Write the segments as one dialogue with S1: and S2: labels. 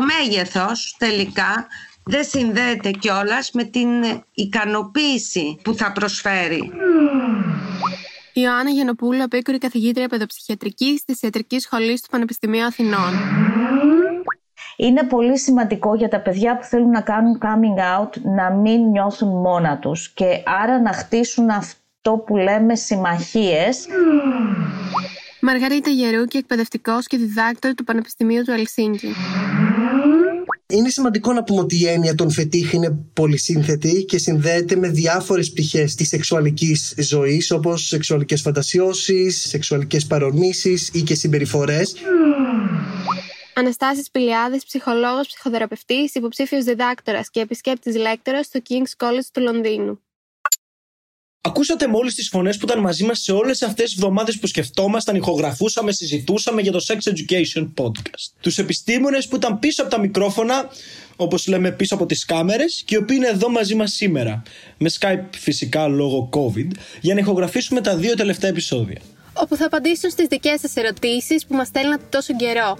S1: μέγεθος τελικά δεν συνδέεται κιόλας με την ικανοποίηση που θα προσφέρει.
S2: Η Ιωάννα Γενοπούλου, απέικουρη καθηγήτρια παιδοψυχιατρική τη Ιατρική Σχολή του Πανεπιστημίου Αθηνών.
S3: Είναι πολύ σημαντικό για τα παιδιά που θέλουν να κάνουν coming out να μην νιώθουν μόνα τους και άρα να χτίσουν αυτό που λέμε συμμαχίες.
S2: Μαργαρίτα Γερούκη, εκπαιδευτικός και διδάκτορ του Πανεπιστημίου του Ελσίνκη.
S4: Είναι σημαντικό να πούμε ότι η έννοια των φετίχ είναι πολυσύνθετη και συνδέεται με διάφορες πτυχές της σεξουαλικής ζωής όπως σεξουαλικές φαντασιώσεις, σεξουαλικές παρορμήσεις ή και συμπεριφορές.
S2: Αναστάσης Πηλιάδης, ψυχολόγος, ψυχοθεραπευτής, υποψήφιος διδάκτορας και επισκέπτης λέκτορας στο King's College του Λονδίνου.
S5: Ακούσατε μόλις τις φωνές που ήταν μαζί μας σε όλες αυτές τις εβδομάδες που σκεφτόμασταν, ηχογραφούσαμε, συζητούσαμε για το Sex Education Podcast. Τους επιστήμονες που ήταν πίσω από τα μικρόφωνα, όπως λέμε πίσω από τις κάμερες, και οι οποίοι είναι εδώ μαζί μας σήμερα. Με Skype φυσικά λόγω COVID, για να ηχογραφήσουμε τα δύο τελευταία επεισόδια.
S2: Όπου θα απαντήσουν στις δικές σας ερωτήσεις που μας στέλνατε τόσο καιρό.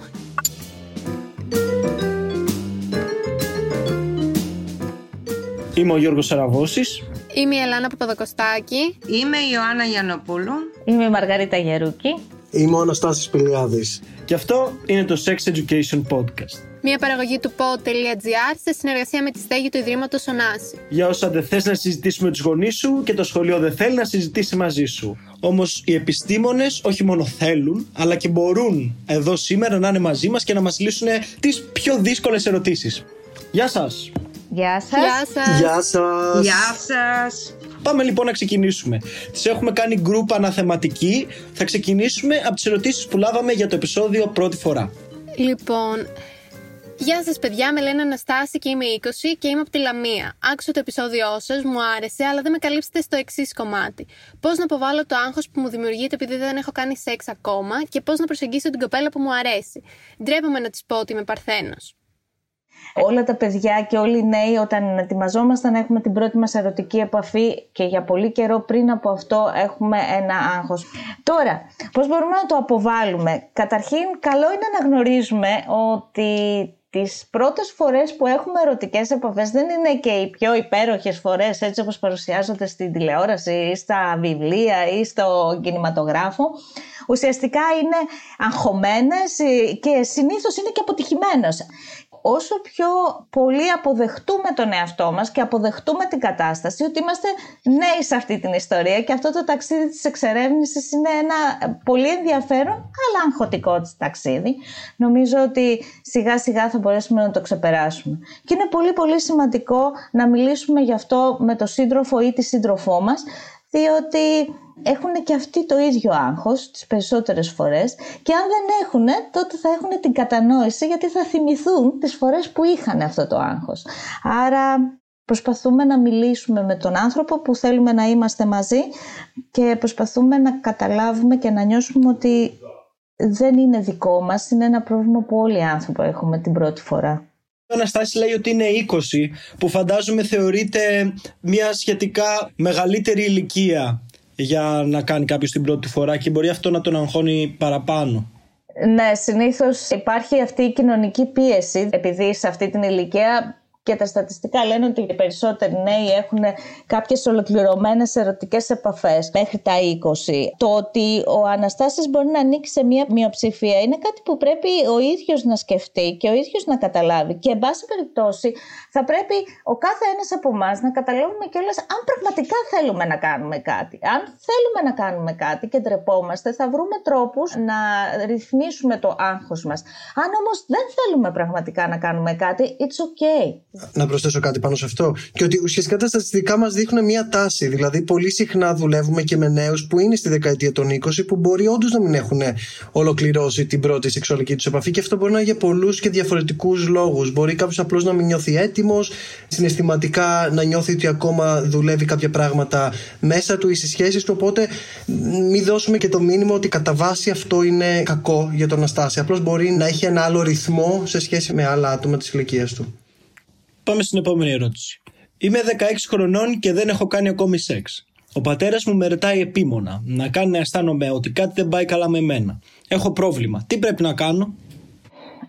S5: Είμαι ο Γιώργος Σαραβώσης.
S2: Είμαι η Ελάνα Παπαδοκοστάκη.
S1: Είμαι η Ιωάννα Γιανοπούλου.
S3: Είμαι η Μαργαρίτα Γερούκη.
S4: Είμαι ο Αναστάσης Πηλιάδης.
S5: Και αυτό είναι το Sex Education Podcast.
S2: Μια παραγωγή του pod.gr σε συνεργασία με τη στέγη του Ιδρύματος Ωνάση.
S5: Για όσα δεν θες να συζητήσει με τους γονείς σου και το σχολείο δεν θέλει να συζητήσει μαζί σου. Όμως οι επιστήμονες όχι μόνο θέλουν, αλλά και μπορούν εδώ σήμερα να είναι μαζί μας και να μας λύσουν τις πιο δύσκολες ερωτήσεις. Γεια σας!
S3: Γεια σας.
S2: Γεια σας.
S4: Γεια σας.
S1: Γεια σας.
S5: Πάμε λοιπόν να ξεκινήσουμε. Τις έχουμε κάνει γκρουπ αναθεματική. Θα ξεκινήσουμε από τις ερωτήσεις που λάβαμε για το επεισόδιο πρώτη φορά.
S2: Λοιπόν, Γεια σας, παιδιά. Με λένε Αναστάση και είμαι 20 και είμαι από τη Λαμία. Άκουσα το επεισόδιό σας, μου άρεσε, αλλά δεν με καλύψετε στο εξής κομμάτι. Πώς να αποβάλω το άγχος που μου δημιουργείται επειδή δεν έχω κάνει σεξ ακόμα και πώς να προσεγγίσω την κοπέλα που μου αρέσει. Ντρέπομαι να της πω ότι είμαι παρθένος.
S3: Όλα τα παιδιά και όλοι οι νέοι όταν ετοιμαζόμασταν έχουμε την πρώτη μας ερωτική επαφή και για πολύ καιρό πριν από αυτό έχουμε ένα άγχος. Τώρα, πώς μπορούμε να το αποβάλουμε; Καταρχήν, καλό είναι να γνωρίζουμε ότι τις πρώτες φορές που έχουμε ερωτικές επαφές δεν είναι και οι πιο υπέροχες φορές έτσι όπως παρουσιάζονται στην τηλεόραση ή στα βιβλία ή στο κινηματογράφο. Ουσιαστικά είναι αγχωμένες και συνήθως είναι και αποτυχημένες όσο πιο πολύ αποδεχτούμε τον εαυτό μας και αποδεχτούμε την κατάσταση ότι είμαστε νέοι σε αυτή την ιστορία και αυτό το ταξίδι της εξερεύνησης είναι ένα πολύ ενδιαφέρον αλλά αγχωτικό ταξίδι. Νομίζω ότι σιγά σιγά θα μπορέσουμε να το ξεπεράσουμε. Και είναι πολύ πολύ σημαντικό να μιλήσουμε γι' αυτό με τον σύντροφο ή τη σύντροφό μας διότι έχουν και αυτοί το ίδιο άγχος τις περισσότερες φορές και αν δεν έχουν τότε θα έχουν την κατανόηση γιατί θα θυμηθούν τις φορές που είχαν αυτό το άγχος. Άρα προσπαθούμε να μιλήσουμε με τον άνθρωπο που θέλουμε να είμαστε μαζί και προσπαθούμε να καταλάβουμε και να νιώσουμε ότι δεν είναι δικό μας, είναι ένα πρόβλημα που όλοι οι άνθρωποι έχουμε την πρώτη φορά.
S5: Ο Αναστάση λέει ότι είναι 20, που φαντάζομαι θεωρείται μια σχετικά μεγαλύτερη ηλικία για να κάνει κάποιος την πρώτη φορά και μπορεί αυτό να τον αγχώνει παραπάνω.
S3: Ναι, συνήθως υπάρχει αυτή η κοινωνική πίεση επειδή σε αυτή την ηλικία και τα στατιστικά λένε ότι οι περισσότεροι νέοι έχουν κάποιες ολοκληρωμένες ερωτικές επαφές μέχρι τα 20. Το ότι ο Αναστάσης μπορεί να ανοίξει σε μία μειοψηφία είναι κάτι που πρέπει ο ίδιος να σκεφτεί και ο ίδιος να καταλάβει. Και εν πάση περιπτώσει θα πρέπει ο κάθε ένας από εμάς να καταλάβουμε κιόλας αν πραγματικά θέλουμε να κάνουμε κάτι. Αν θέλουμε να κάνουμε κάτι και ντρεπόμαστε, θα βρούμε τρόπους να ρυθμίσουμε το άγχος μας. Αν όμως δεν θέλουμε πραγματικά να κάνουμε κάτι, it's okay
S4: να προσθέσω κάτι πάνω σε αυτό. Και ότι ουσιαστικά τα στατιστικά μας δείχνουν μια τάση. Δηλαδή, πολύ συχνά δουλεύουμε και με νέους που είναι στη δεκαετία των 20 που μπορεί όντως να μην έχουν ολοκληρώσει την πρώτη σεξουαλική τους επαφή. Και αυτό μπορεί να είναι για πολλούς και διαφορετικούς λόγους. Μπορεί κάποιος απλώς να μην νιώθει έτοιμος, συναισθηματικά να νιώθει ότι ακόμα δουλεύει κάποια πράγματα μέσα του ή στις σχέσεις του. Οπότε, μην δώσουμε και το μήνυμα ότι κατά βάση αυτό είναι κακό για τον Αναστάση. Απλώς μπορεί να έχει ένα άλλο ρυθμό σε σχέση με άλλα άτομα της ηλικίας του.
S5: Πάμε στην επόμενη ερώτηση. Είμαι 16 χρονών και δεν έχω κάνει ακόμη σεξ. Ο πατέρας μου με ρωτάει επίμονα να κάνει να αισθάνομαι ότι κάτι δεν πάει καλά με μένα. Έχω πρόβλημα. Τι πρέπει να κάνω;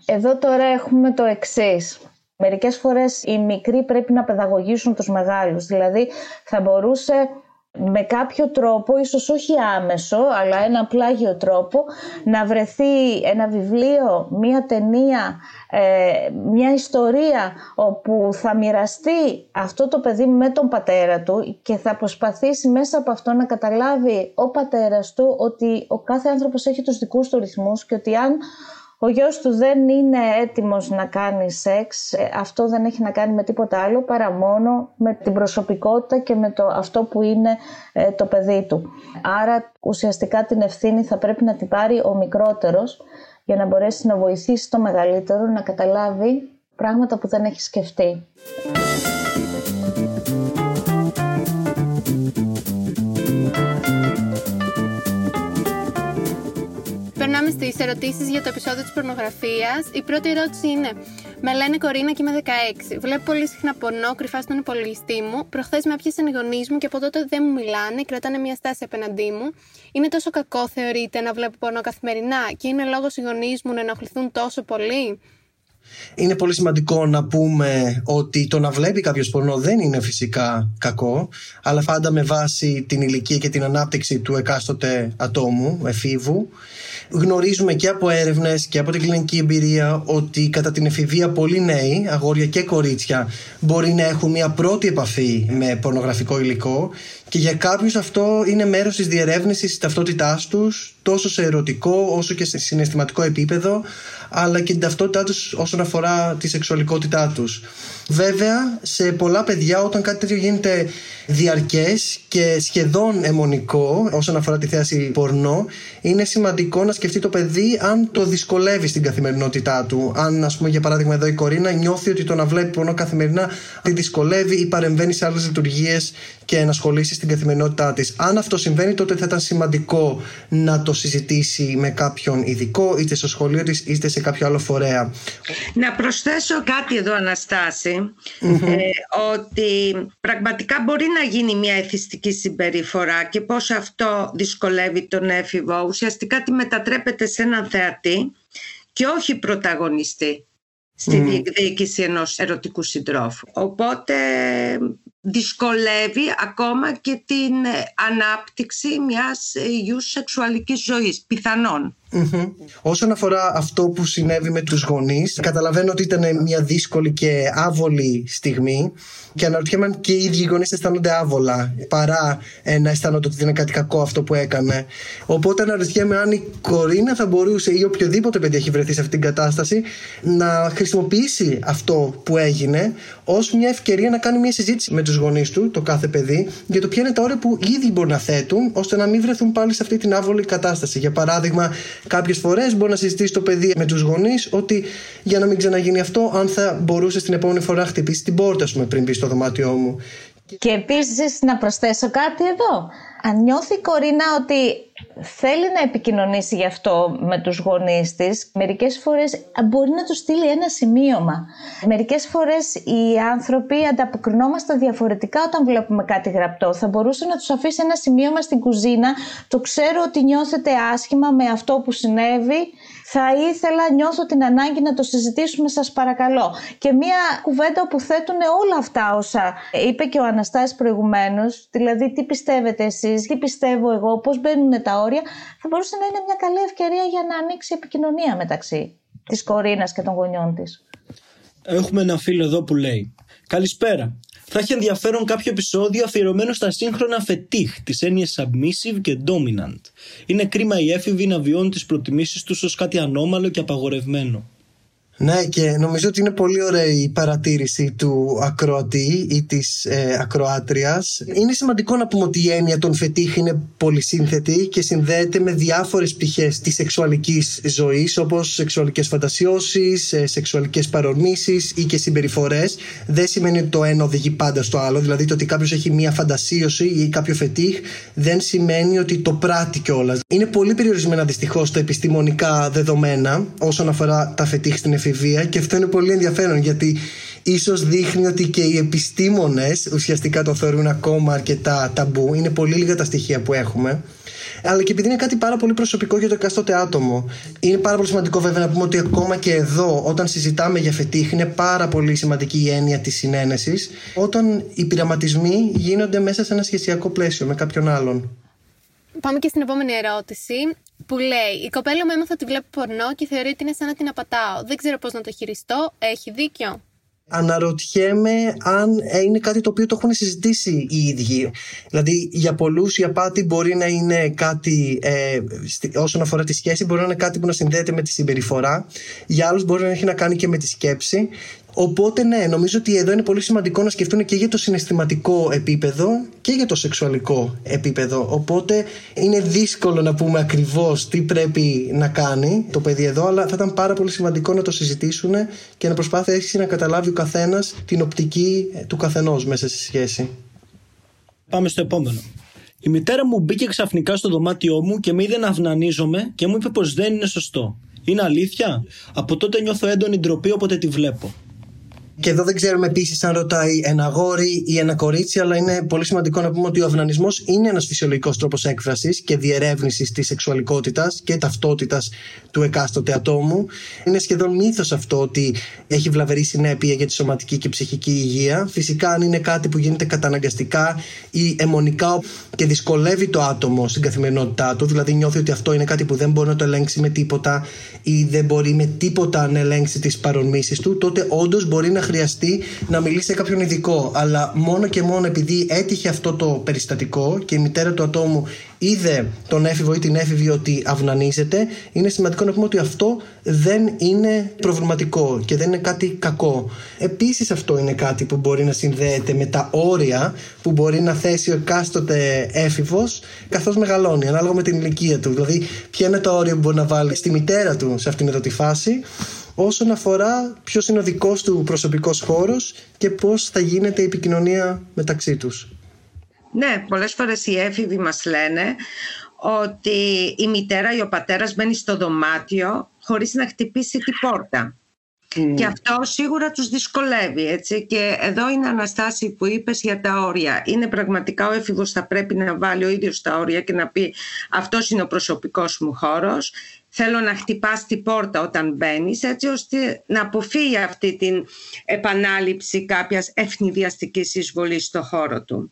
S3: Εδώ τώρα έχουμε το εξής. Μερικές φορές οι μικροί πρέπει να παιδαγωγήσουν τους μεγάλους. Δηλαδή θα μπορούσε με κάποιο τρόπο, ίσως όχι άμεσο, αλλά ένα πλάγιο τρόπο, να βρεθεί ένα βιβλίο, μία ταινία, ε, μια ιστορία όπου θα μοιραστεί αυτό το παιδί με τον πατέρα του και θα προσπαθήσει μέσα από αυτό να καταλάβει ο πατέρας του ότι ο κάθε άνθρωπος έχει τους δικούς του ρυθμούς και ότι αν ο γιος του δεν είναι έτοιμος να κάνει σεξ, ε, αυτό δεν έχει να κάνει με τίποτα άλλο παρά μόνο με την προσωπικότητα και με το, αυτό που είναι ε, το παιδί του. Άρα ουσιαστικά την ευθύνη θα πρέπει να την πάρει ο μικρότερος για να μπορέσει να βοηθήσει το μεγαλύτερο να καταλάβει πράγματα που δεν έχει σκεφτεί.
S2: Στι ερωτήσεις για το επεισόδιο της πορνογραφίας. Η πρώτη ερώτηση είναι: Με λένε Κορίνα και είμαι 16. Βλέπω πολύ συχνά πορνό κρυφά στον υπολογιστή μου. Προχθές με έπιασαν οι γονείς μου και από τότε δεν μου μιλάνε, κρατάνε μια στάση απέναντί μου. Είναι τόσο κακό, θεωρείτε, να βλέπω πορνό καθημερινά και είναι λόγος οι γονείς μου να ενοχληθούν τόσο πολύ;
S4: Είναι πολύ σημαντικό να πούμε ότι το να βλέπει κάποιος πορνό δεν είναι φυσικά κακό, αλλά πάντα με βάση την ηλικία και την ανάπτυξη του εκάστοτε ατόμου, εφήβου. Γνωρίζουμε και από έρευνες και από την κλινική εμπειρία ότι κατά την εφηβεία πολλοί νέοι, αγόρια και κορίτσια, μπορεί να έχουν μια πρώτη επαφή με πορνογραφικό υλικό και για κάποιους αυτό είναι μέρος της διερεύνησης της ταυτότητάς τους, τόσο σε ερωτικό όσο και σε συναισθηματικό επίπεδο, αλλά και την ταυτότητά τους όσον αφορά τη σεξουαλικότητά τους. Βέβαια, σε πολλά παιδιά, όταν κάτι τέτοιο γίνεται διαρκές και σχεδόν αιμονικό όσον αφορά τη θέαση πορνό, είναι σημαντικό να σκεφτεί το παιδί αν το δυσκολεύει στην καθημερινότητά του. Αν, ας πούμε, για παράδειγμα, εδώ η Κορίνα νιώθει ότι το να βλέπει πορνό καθημερινά τη δυσκολεύει ή παρεμβαίνει σε άλλες λειτουργίες και ενασχολήσει στην καθημερινότητά της. Αν αυτό συμβαίνει, τότε θα ήταν σημαντικό να το συζητήσει με κάποιον ειδικό, είτε στο σχολείο της, είτε σε κάποιο άλλο φορέα.
S1: Να προσθέσω κάτι εδώ, Αναστάση, ε, ότι πραγματικά μπορεί να γίνει μια εθιστική συμπεριφορά και πώς αυτό δυσκολεύει τον έφηβο. Ουσιαστικά τη μετατρέπεται σε έναν θεατή και όχι πρωταγωνιστή στη mm. διεκδίκηση ενός ερωτικού συντρόφου. Οπότε δυσκολεύει ακόμα και την ε, ανάπτυξη μιας υγιούς σεξουαλικής ζωής, πιθανόν.
S4: Όσον αφορά αυτό που συνέβη με τους γονείς, καταλαβαίνω ότι ήταν μια δύσκολη και άβολη στιγμή και αναρωτιέμαι αν και οι ίδιοι γονείς αισθάνονται άβολα παρά να αισθάνονται ότι είναι κάτι κακό αυτό που έκανε. Οπότε αναρωτιέμαι αν η Κορίνα θα μπορούσε ή οποιοδήποτε παιδί έχει βρεθεί σε αυτή την κατάσταση να χρησιμοποιήσει αυτό που έγινε ως μια ευκαιρία να κάνει μια συζήτηση με τους γονείς του, το κάθε παιδί, για το ποια είναι τα όρια που οι ίδιοι μπορούν να θέτουν ώστε να μην βρεθούν πάλι σε αυτή την άβολη κατάσταση. Για παράδειγμα, Κάποιες φορές μπορεί να συζητήσει το παιδί με τους γονείς ότι για να μην ξαναγίνει αυτό, αν θα μπορούσε την επόμενη φορά να χτυπήσει την πόρτα, σου πριν μπει στο δωμάτιό μου.
S3: Και επίσης να προσθέσω κάτι εδώ. Αν νιώθει η Κορίνα ότι θέλει να επικοινωνήσει γι' αυτό με τους γονείς της, μερικές φορές μπορεί να του στείλει ένα σημείωμα. Μερικές φορές οι άνθρωποι ανταποκρινόμαστε διαφορετικά όταν βλέπουμε κάτι γραπτό. Θα μπορούσε να τους αφήσει ένα σημείωμα στην κουζίνα, το ξέρω ότι νιώθετε άσχημα με αυτό που συνέβη, θα ήθελα, νιώθω την ανάγκη να το συζητήσουμε σας παρακαλώ. Και μία κουβέντα που θέτουν όλα αυτά όσα είπε και ο Αναστάσης προηγουμένως, δηλαδή τι πιστεύετε εσείς, τι πιστεύω εγώ, πώς μπαίνουν τα όρια, θα μπορούσε να είναι μια καλή ευκαιρία για να ανοίξει επικοινωνία μεταξύ της Κορίνας και των γονιών της.
S5: Έχουμε ένα φίλο εδώ που λέει «Καλησπέρα, θα έχει ενδιαφέρον κάποιο επεισόδιο αφιερωμένο στα σύγχρονα φετίχ, τι έννοιε submissive και dominant. Είναι κρίμα οι έφηβοι να βιώνουν τις προτιμήσεις τους ως κάτι ανώμαλο και απαγορευμένο.
S4: Ναι και νομίζω ότι είναι πολύ ωραία η παρατήρηση του ακροατή ή της ε, ακροάτριας. Είναι σημαντικό να πούμε ότι η έννοια των φετίχ είναι πολυσύνθετη και συνδέεται με διάφορες πτυχές της σεξουαλικής ζωής όπως σεξουαλικές φαντασιώσεις, ε, σεξουαλικές παρορμήσεις ή και συμπεριφορές. Δεν σημαίνει ότι το ένα οδηγεί πάντα στο άλλο, δηλαδή το ότι κάποιος έχει μία φαντασίωση ή κάποιο φετίχ δεν σημαίνει ότι το πράττει κιόλας. Είναι πολύ περιορισμένα δυστυχώς τα επιστημονικά δεδομένα όσον αφορά τα φετίχ στην εφηβεία και αυτό είναι πολύ ενδιαφέρον γιατί ίσως δείχνει ότι και οι επιστήμονες ουσιαστικά το θεωρούν ακόμα αρκετά ταμπού. Είναι πολύ λίγα τα στοιχεία που έχουμε. Αλλά και επειδή είναι κάτι πάρα πολύ προσωπικό για το εκάστοτε άτομο. Είναι πάρα πολύ σημαντικό βέβαια να πούμε ότι ακόμα και εδώ, όταν συζητάμε για φετίχ, είναι πάρα πολύ σημαντική η έννοια της συνένεσης. Όταν οι πειραματισμοί γίνονται μέσα σε ένα σχεσιακό πλαίσιο με κάποιον άλλον.
S2: Πάμε και στην επόμενη ερώτηση που λέει «Η κοπέλα μου έμαθα ότι βλέπει πορνό και θεωρεί ότι είναι σαν να την απατάω. Δεν ξέρω πώς να το χειριστώ. Έχει δίκιο»
S4: αναρωτιέμαι αν είναι κάτι το οποίο το έχουν συζητήσει οι ίδιοι. Δηλαδή για πολλούς η απάτη μπορεί να είναι κάτι ε, όσον αφορά τη σχέση μπορεί να είναι κάτι που να συνδέεται με τη συμπεριφορά για άλλους μπορεί να έχει να κάνει και με τη σκέψη Οπότε ναι, νομίζω ότι εδώ είναι πολύ σημαντικό να σκεφτούν και για το συναισθηματικό επίπεδο και για το σεξουαλικό επίπεδο. Οπότε είναι δύσκολο να πούμε ακριβώς τι πρέπει να κάνει το παιδί εδώ, αλλά θα ήταν πάρα πολύ σημαντικό να το συζητήσουν και να προσπάθησει να καταλάβει ο καθένας την οπτική του καθενός μέσα στη σχέση.
S5: Πάμε στο επόμενο. Η μητέρα μου μπήκε ξαφνικά στο δωμάτιό μου και με είδε να αυνανίζομαι και μου είπε πως δεν είναι σωστό. Είναι αλήθεια; Από τότε νιώθω έντονη ντροπή όποτε τη βλέπω.
S4: Και εδώ δεν ξέρουμε επίσης αν ρωτάει ένα αγόρι ή ένα κορίτσι, αλλά είναι πολύ σημαντικό να πούμε ότι ο αυνανισμός είναι ένας φυσιολογικός τρόπος έκφρασης και διερεύνησης της σεξουαλικότητας και ταυτότητας του εκάστοτε ατόμου. Είναι σχεδόν μύθος αυτό ότι έχει βλαβερή συνέπεια για τη σωματική και ψυχική υγεία. Φυσικά, αν είναι κάτι που γίνεται καταναγκαστικά ή αιμονικά και δυσκολεύει το άτομο στην καθημερινότητά του, δηλαδή νιώθει ότι αυτό είναι κάτι που δεν μπορεί να το ελέγξει με τίποτα ή δεν μπορεί με τίποτα να ελέγξει τις παρονμήσεις του, τότε όντως μπορεί να χρειαστεί να μιλήσει σε κάποιον ειδικό. Αλλά μόνο και μόνο επειδή έτυχε αυτό το περιστατικό και η μητέρα του ατόμου είδε τον έφηβο ή την έφηβη ότι αυνανίζεται, είναι σημαντικό να πούμε ότι αυτό δεν είναι προβληματικό και δεν είναι κάτι κακό. Επίσης αυτό είναι κάτι που μπορεί να συνδέεται με τα όρια που μπορεί να θέσει ο εκάστοτε έφηβος καθώς μεγαλώνει, ανάλογα με την ηλικία του. Δηλαδή, ποια είναι τα όρια που μπορεί να βάλει στη μητέρα του σε αυτήν εδώ τη φάση όσον αφορά ποιος είναι ο δικός του προσωπικός χώρος και πώς θα γίνεται η επικοινωνία μεταξύ τους.
S1: Ναι, πολλές φορές οι έφηβοι μας λένε ότι η μητέρα ή ο πατέρας μπαίνει στο δωμάτιο χωρίς να χτυπήσει την πόρτα. Και αυτό σίγουρα τους δυσκολεύει. Έτσι. Και εδώ είναι αναστάση που είπες για τα όρια. Είναι πραγματικά ο έφηβος θα πρέπει να βάλει ο ίδιος τα όρια και να πει αυτός είναι ο προσωπικός μου χώρος. Θέλω να χτυπάς την πόρτα όταν μπαίνεις έτσι ώστε να αποφύγει αυτή την επανάληψη κάποιας ευνηδιαστικής εισβολής στο χώρο του.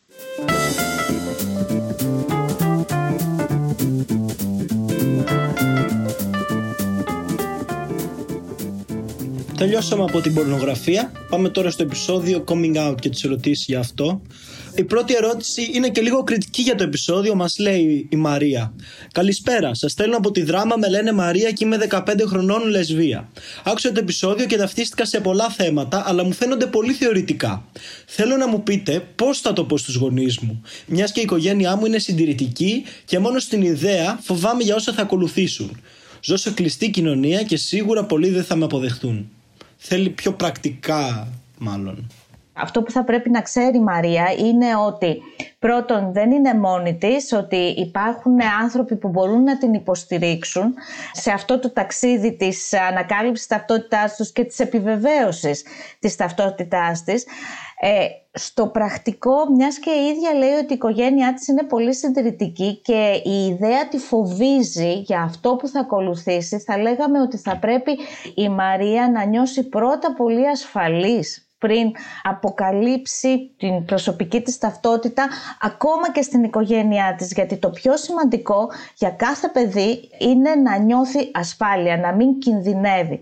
S5: Τελειώσαμε από την πορνογραφία. Πάμε τώρα στο επεισόδιο Coming Out και τις ερωτήσεις για αυτό. Η πρώτη ερώτηση είναι και λίγο κριτική για το επεισόδιο. Μας λέει η Μαρία. Καλησπέρα. Σας στέλνω από τη δράμα. Με λένε Μαρία και είμαι 15 χρονών λεσβία. Άκουσα το επεισόδιο και ταυτίστηκα σε πολλά θέματα, αλλά μου φαίνονται πολύ θεωρητικά. Θέλω να μου πείτε πώς θα το πω στους γονείς μου. Μιας και η οικογένειά μου είναι συντηρητική και μόνο στην ιδέα φοβάμαι για όσα θα ακολουθήσουν. Ζω σε κλειστή κοινωνία και σίγουρα πολλοί δεν θα με αποδεχτούν θέλει πιο πρακτικά μάλλον.
S3: Αυτό που θα πρέπει να ξέρει η Μαρία είναι ότι πρώτον δεν είναι μόνη της, ότι υπάρχουν άνθρωποι που μπορούν να την υποστηρίξουν σε αυτό το ταξίδι της ανακάλυψης ταυτότητάς τους και της επιβεβαίωσης της ταυτότητάς της. Ε, στο πρακτικό, μιας και η ίδια λέει ότι η οικογένειά της είναι πολύ συντηρητική και η ιδέα τη φοβίζει για αυτό που θα ακολουθήσει, θα λέγαμε ότι θα πρέπει η Μαρία να νιώσει πρώτα πολύ ασφαλής πριν αποκαλύψει την προσωπική της ταυτότητα ακόμα και στην οικογένειά της γιατί το πιο σημαντικό για κάθε παιδί είναι να νιώθει ασφάλεια, να μην κινδυνεύει.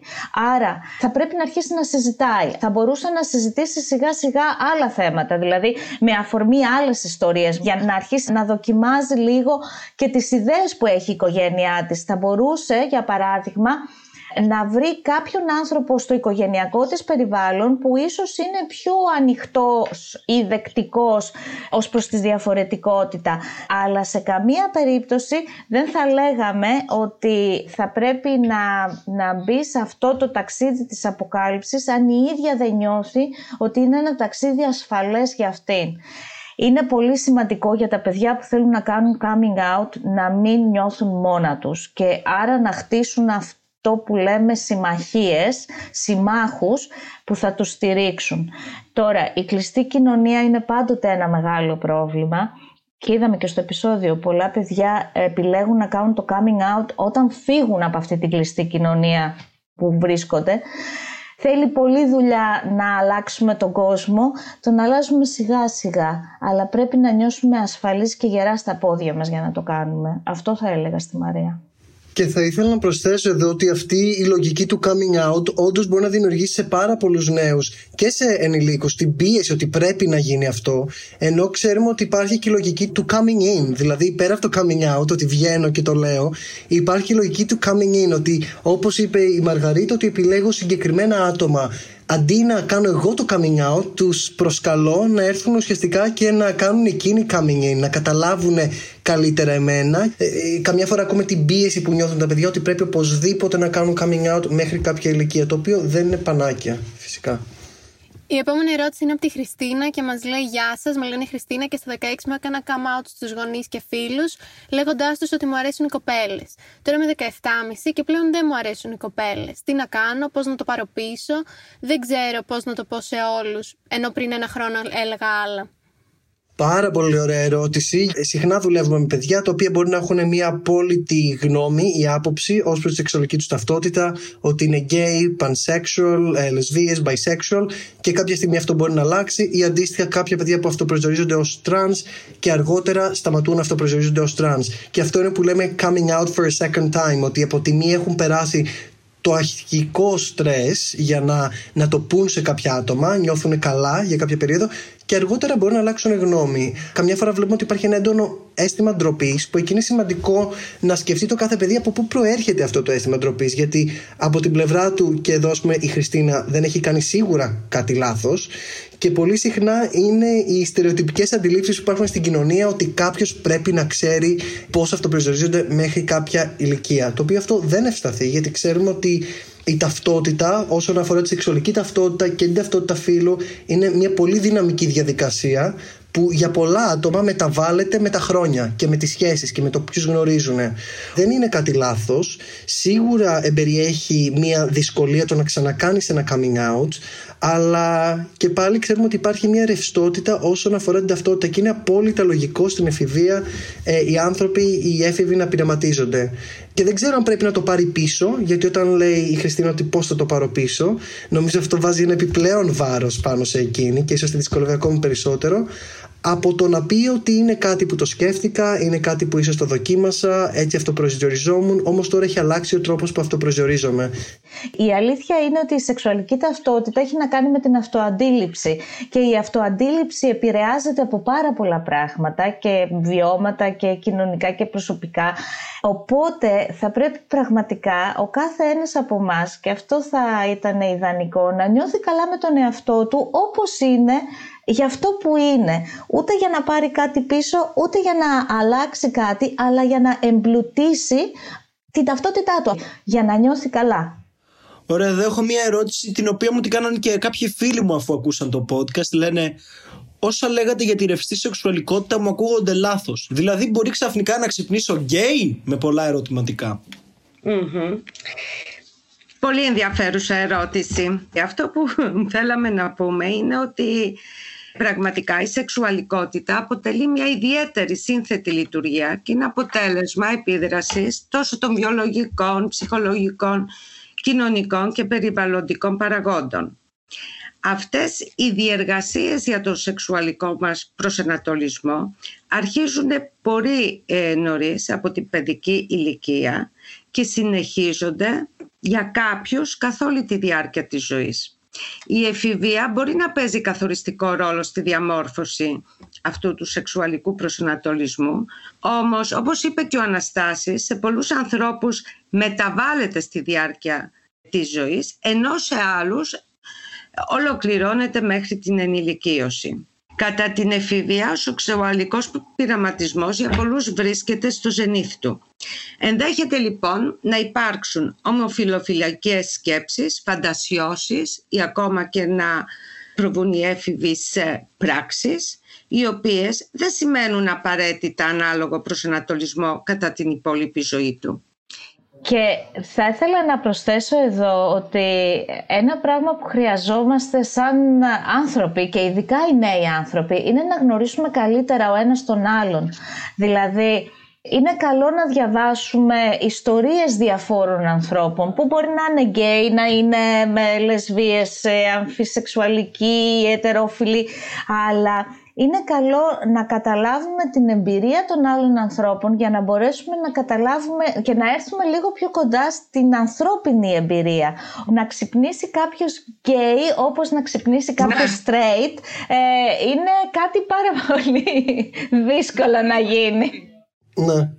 S3: Άρα θα πρέπει να αρχίσει να συζητάει. Θα μπορούσε να συζητήσει σιγά σιγά άλλα θέματα, δηλαδή με αφορμή άλλες ιστορίες για να αρχίσει να δοκιμάζει λίγο και τις ιδέες που έχει η οικογένειά της. Θα μπορούσε για παράδειγμα να βρει κάποιον άνθρωπο στο οικογενειακό της περιβάλλον που ίσως είναι πιο ανοιχτός ή δεκτικός ως προς τη διαφορετικότητα. Αλλά σε καμία περίπτωση δεν θα λέγαμε ότι θα πρέπει να, να μπει σε αυτό το ταξίδι της αποκάλυψης αν η ίδια δεν νιώθει ότι είναι ένα ταξίδι ασφαλές για αυτήν. Είναι πολύ σημαντικό για τα παιδιά που θέλουν να κάνουν coming out να μην νιώθουν μόνα τους και άρα να χτίσουν αυτό αυτό που λέμε συμμαχίες, συμμάχους που θα τους στηρίξουν. Τώρα, η κλειστή κοινωνία είναι πάντοτε ένα μεγάλο πρόβλημα και είδαμε και στο επεισόδιο πολλά παιδιά επιλέγουν να κάνουν το coming out όταν φύγουν από αυτή την κλειστή κοινωνία που βρίσκονται. Θέλει πολλή δουλειά να αλλάξουμε τον κόσμο, τον αλλάζουμε σιγά σιγά, αλλά πρέπει να νιώσουμε ασφαλείς και γερά στα πόδια μας για να το κάνουμε. Αυτό θα έλεγα στη Μαρία.
S4: Και θα ήθελα να προσθέσω εδώ ότι αυτή η λογική του coming out όντως μπορεί να δημιουργήσει σε πάρα πολλούς νέους και σε ενηλίκους την πίεση ότι πρέπει να γίνει αυτό. Ενώ ξέρουμε ότι υπάρχει και η λογική του coming in. Δηλαδή, πέρα από το coming out, ότι βγαίνω και το λέω, υπάρχει η λογική του coming in. Ότι όπως είπε η Μαργαρίτα, ότι επιλέγω συγκεκριμένα άτομα αντί να κάνω εγώ το coming out, τους προσκαλώ να έρθουν ουσιαστικά και να κάνουν εκείνοι coming in, να καταλάβουν καλύτερα εμένα. Ε, ε, καμιά φορά ακούμε την πίεση που νιώθουν τα παιδιά ότι πρέπει οπωσδήποτε να κάνουν coming out μέχρι κάποια ηλικία, το οποίο δεν είναι πανάκια φυσικά.
S2: Η επόμενη ερώτηση είναι από τη Χριστίνα και μας λέει: Γεια σας, με λένε Χριστίνα και στα 16 μου έκανα come out στους γονείς και φίλους, λέγοντάς τους ότι μου αρέσουν οι κοπέλες. Τώρα είμαι 17,5 και πλέον δεν μου αρέσουν οι κοπέλες. Τι να κάνω, πώς να το πάρω πίσω, δεν ξέρω πώς να το πω σε όλους, ενώ πριν ένα χρόνο έλεγα άλλα.
S4: Πάρα πολύ ωραία ερώτηση. Ε, συχνά δουλεύουμε με παιδιά τα οποία μπορεί να έχουν μια απόλυτη γνώμη ή άποψη ως προς τη σεξουαλική τους ταυτότητα, ότι είναι gay, pansexual, ε, lesbian, bisexual και κάποια στιγμή αυτό μπορεί να αλλάξει ή αντίστοιχα κάποια παιδιά που αυτοπροσδιορίζονται ως trans και αργότερα σταματούν να αυτοπροσδιορίζονται ως trans. Και αυτό είναι που λέμε coming out for a second time, ότι από τη μία έχουν περάσει το αρχικό στρες για να, να το πούν σε κάποια άτομα, νιώθουν καλά για κάποια περίοδο και αργότερα μπορεί να αλλάξουν γνώμη. Καμιά φορά βλέπουμε ότι υπάρχει ένα έντονο αίσθημα ντροπής, που εκεί είναι σημαντικό να σκεφτεί το κάθε παιδί από πού προέρχεται αυτό το αίσθημα ντροπής. Γιατί από την πλευρά του, και εδώ πούμε, η Χριστίνα δεν έχει κάνει σίγουρα κάτι λάθος. Και πολύ συχνά είναι οι στερεοτυπικές αντιλήψεις που υπάρχουν στην κοινωνία ότι κάποιος πρέπει να ξέρει πώς αυτοπροσδιορίζονται μέχρι κάποια ηλικία. Το οποίο αυτό δεν ευσταθεί, γιατί ξέρουμε ότι η ταυτότητα όσον αφορά τη σεξουαλική ταυτότητα και την ταυτότητα φύλου είναι μια πολύ δυναμική διαδικασία που για πολλά άτομα μεταβάλλεται με τα χρόνια και με τις σχέσεις και με το ποιους γνωρίζουν. Δεν είναι κάτι λάθος. Σίγουρα εμπεριέχει μια δυσκολία το να ξανακάνεις ένα coming out αλλά και πάλι ξέρουμε ότι υπάρχει μια ρευστότητα όσον αφορά την ταυτότητα και είναι απόλυτα λογικό στην εφηβεία ε, οι άνθρωποι, οι έφηβοι να πειραματίζονται. Και δεν ξέρω αν πρέπει να το πάρει πίσω, γιατί όταν λέει η Χριστίνα ότι πώς θα το πάρω πίσω, νομίζω αυτό βάζει ένα επιπλέον βάρος πάνω σε εκείνη και ίσως τη δυσκολεύει ακόμη περισσότερο από το να πει ότι είναι κάτι που το σκέφτηκα, είναι κάτι που ίσως το δοκίμασα, έτσι αυτοπροσδιοριζόμουν, όμως τώρα έχει αλλάξει ο τρόπος που αυτοπροσδιορίζομαι.
S3: Η αλήθεια είναι ότι η σεξουαλική ταυτότητα έχει να κάνει με την αυτοαντίληψη και η αυτοαντίληψη επηρεάζεται από πάρα πολλά πράγματα και βιώματα και κοινωνικά και προσωπικά. Οπότε θα πρέπει πραγματικά ο κάθε ένας από εμά και αυτό θα ήταν ιδανικό να νιώθει καλά με τον εαυτό του όπως είναι για αυτό που είναι. Ούτε για να πάρει κάτι πίσω, ούτε για να αλλάξει κάτι, αλλά για να εμπλουτίσει την ταυτότητά του, για να νιώθει καλά.
S5: Ωραία, εδώ έχω μία ερώτηση την οποία μου την κάνανε και κάποιοι φίλοι μου αφού ακούσαν το podcast. Λένε, όσα λέγατε για τη ρευστή σεξουαλικότητα μου ακούγονται λάθος. Δηλαδή, μπορεί ξαφνικά να ξυπνήσω γκέι με πολλά ερωτηματικά.
S1: Πολύ ενδιαφέρουσα ερώτηση. Αυτό που θέλαμε να πούμε είναι ότι Πραγματικά η σεξουαλικότητα αποτελεί μια ιδιαίτερη σύνθετη λειτουργία και είναι αποτέλεσμα επίδρασης τόσο των βιολογικών, ψυχολογικών, κοινωνικών και περιβαλλοντικών παραγόντων. Αυτές οι διεργασίες για το σεξουαλικό μας προσανατολισμό αρχίζουν πολύ ε, νωρίς από την παιδική ηλικία και συνεχίζονται για κάποιους καθ' όλη τη διάρκεια της ζωής. Η εφηβεία μπορεί να παίζει καθοριστικό ρόλο στη διαμόρφωση αυτού του σεξουαλικού προσανατολισμού, όμως όπως είπε και ο Αναστάσης, σε πολλούς ανθρώπους μεταβάλλεται στη διάρκεια της ζωής, ενώ σε άλλους ολοκληρώνεται μέχρι την ενηλικίωση. Κατά την εφηβεία, ο σεξουαλικός πειραματισμός για πολλούς βρίσκεται στο ζενήθ του. Ενδέχεται λοιπόν να υπάρξουν ομοφιλοφιλιακές σκέψεις, φαντασιώσεις ή ακόμα και να προβούν οι έφηβοι σε πράξεις, οι οποίες δεν σημαίνουν απαραίτητα ανάλογο προσανατολισμό κατά την υπόλοιπη ζωή του.
S3: Και θα ήθελα να προσθέσω εδώ ότι ένα πράγμα που χρειαζόμαστε σαν άνθρωποι και ειδικά οι νέοι άνθρωποι είναι να γνωρίσουμε καλύτερα ο ένας τον άλλον. Δηλαδή είναι καλό να διαβάσουμε ιστορίες διαφόρων ανθρώπων που μπορεί να είναι γκέι, να είναι με λεσβίες, ε, αμφισεξουαλικοί, ετερόφιλοι, αλλά είναι καλό να καταλάβουμε την εμπειρία των άλλων ανθρώπων για να μπορέσουμε να καταλάβουμε και να έρθουμε λίγο πιο κοντά στην ανθρώπινη εμπειρία. Να ξυπνήσει κάποιος γκέι όπως να ξυπνήσει κάποιος ναι. straight ε, είναι κάτι πάρα πολύ δύσκολο να γίνει.
S4: Ναι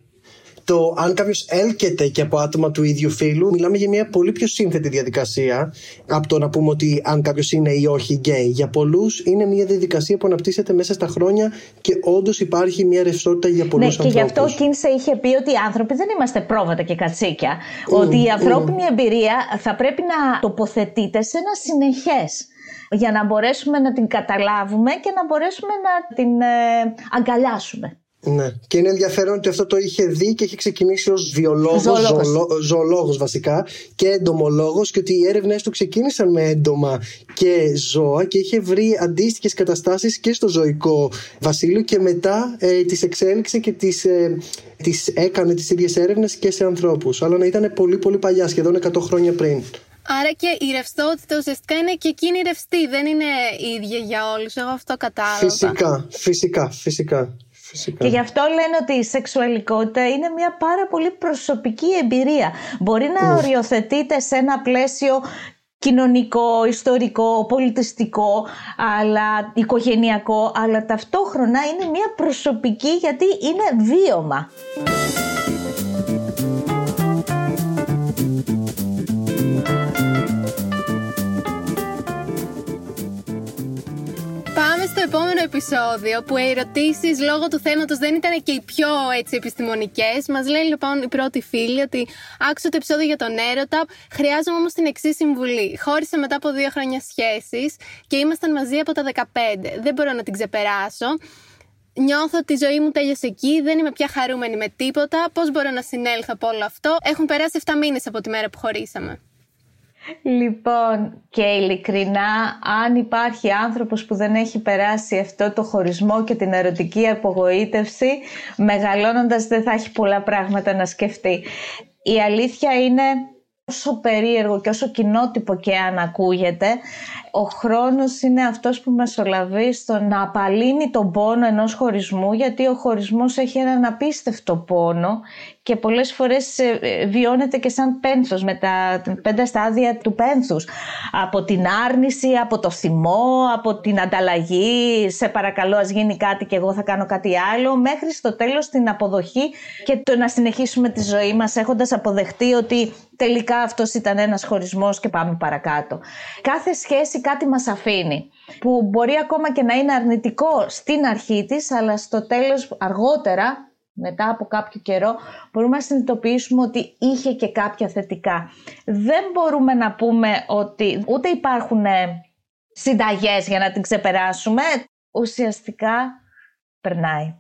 S4: το αν κάποιος έλκεται και από άτομα του ίδιου φίλου, μιλάμε για μια πολύ πιο σύνθετη διαδικασία από το να πούμε ότι αν κάποιος είναι ή όχι γκέι. Για πολλούς είναι μια διαδικασία που αναπτύσσεται μέσα στα χρόνια και όντως υπάρχει μια ρευστότητα για πολλούς
S3: ανθρώπου. Ναι, και γι' αυτό ο Κίνσε είχε πει ότι οι άνθρωποι δεν είμαστε πρόβατα και κατσίκια. ότι η ανθρώπινη εμπειρία θα πρέπει να τοποθετείται σε ένα συνεχές για να μπορέσουμε να την καταλάβουμε και να μπορέσουμε να την ε, αγκαλιάσουμε.
S4: Ναι. Και είναι ενδιαφέρον ότι αυτό το είχε δει και έχει ξεκινήσει ως βιολόγος, ζωολόγος βασικά και εντομολόγος και ότι οι έρευνε του ξεκίνησαν με έντομα και ζώα και είχε βρει αντίστοιχες καταστάσεις και στο ζωικό βασίλειο και μετά ε, τις εξέλιξε και τις ε, τις έκανε τις ίδιες έρευνες και σε ανθρώπους. Αλλά να ήταν πολύ πολύ παλιά, σχεδόν 100 χρόνια πριν.
S2: Άρα και η ρευστότητα ουσιαστικά είναι και εκείνη ρευστή, δεν είναι ίδια για όλους. Εγώ αυτό κατάλαβα.
S4: Φυσικά, φυσικά, φυσικά.
S3: Και γι' αυτό λένε ότι η σεξουαλικότητα είναι μια πάρα πολύ προσωπική εμπειρία. Μπορεί να οριοθετείται σε ένα πλαίσιο κοινωνικό, ιστορικό, πολιτιστικό, αλλά οικογενειακό, αλλά ταυτόχρονα είναι μια προσωπική γιατί είναι βίωμα.
S2: Επόμενο επεισόδιο που οι ερωτήσεις λόγω του θέματος δεν ήταν και οι πιο έτσι επιστημονικές. Μας λέει λοιπόν η πρώτη φίλη ότι άκουσα το επεισόδιο για τον έρωτα. Χρειάζομαι όμως την εξής συμβουλή. Χώρισα μετά από δύο χρόνια σχέσει και ήμασταν μαζί από τα 15. Δεν μπορώ να την ξεπεράσω. Νιώθω ότι η ζωή μου τέλειωσε εκεί, δεν είμαι πια χαρούμενη με τίποτα. Πώς μπορώ να συνέλθω από όλο αυτό; Έχουν περάσει 7 μήνες από τη μέρα που χωρίσαμε.
S3: Λοιπόν, και ειλικρινά, αν υπάρχει άνθρωπος που δεν έχει περάσει αυτό το χωρισμό και την ερωτική απογοήτευση, μεγαλώνοντας δεν θα έχει πολλά πράγματα να σκεφτεί. Η αλήθεια είναι όσο περίεργο και όσο κοινότυπο και αν ακούγεται, ο χρόνος είναι αυτός που μεσολαβεί στο να απαλύνει τον πόνο ενός χωρισμού, γιατί ο χωρισμός έχει έναν απίστευτο πόνο και πολλές φορές ε, βιώνεται και σαν πένθος με τα πέντε στάδια του πένθους. Από την άρνηση, από το θυμό, από την ανταλλαγή, σε παρακαλώ ας γίνει κάτι και εγώ θα κάνω κάτι άλλο, μέχρι στο τέλος την αποδοχή και το να συνεχίσουμε τη ζωή μας έχοντας αποδεχτεί ότι τελικά αυτός ήταν ένας χωρισμός και πάμε παρακάτω. Κάθε σχέση κάτι μας αφήνει που μπορεί ακόμα και να είναι αρνητικό στην αρχή της αλλά στο τέλος αργότερα μετά από κάποιο καιρό, μπορούμε να συνειδητοποιήσουμε ότι είχε και κάποια θετικά. Δεν μπορούμε να πούμε ότι ούτε υπάρχουν ε, συνταγές για να την ξεπεράσουμε. Ουσιαστικά περνάει.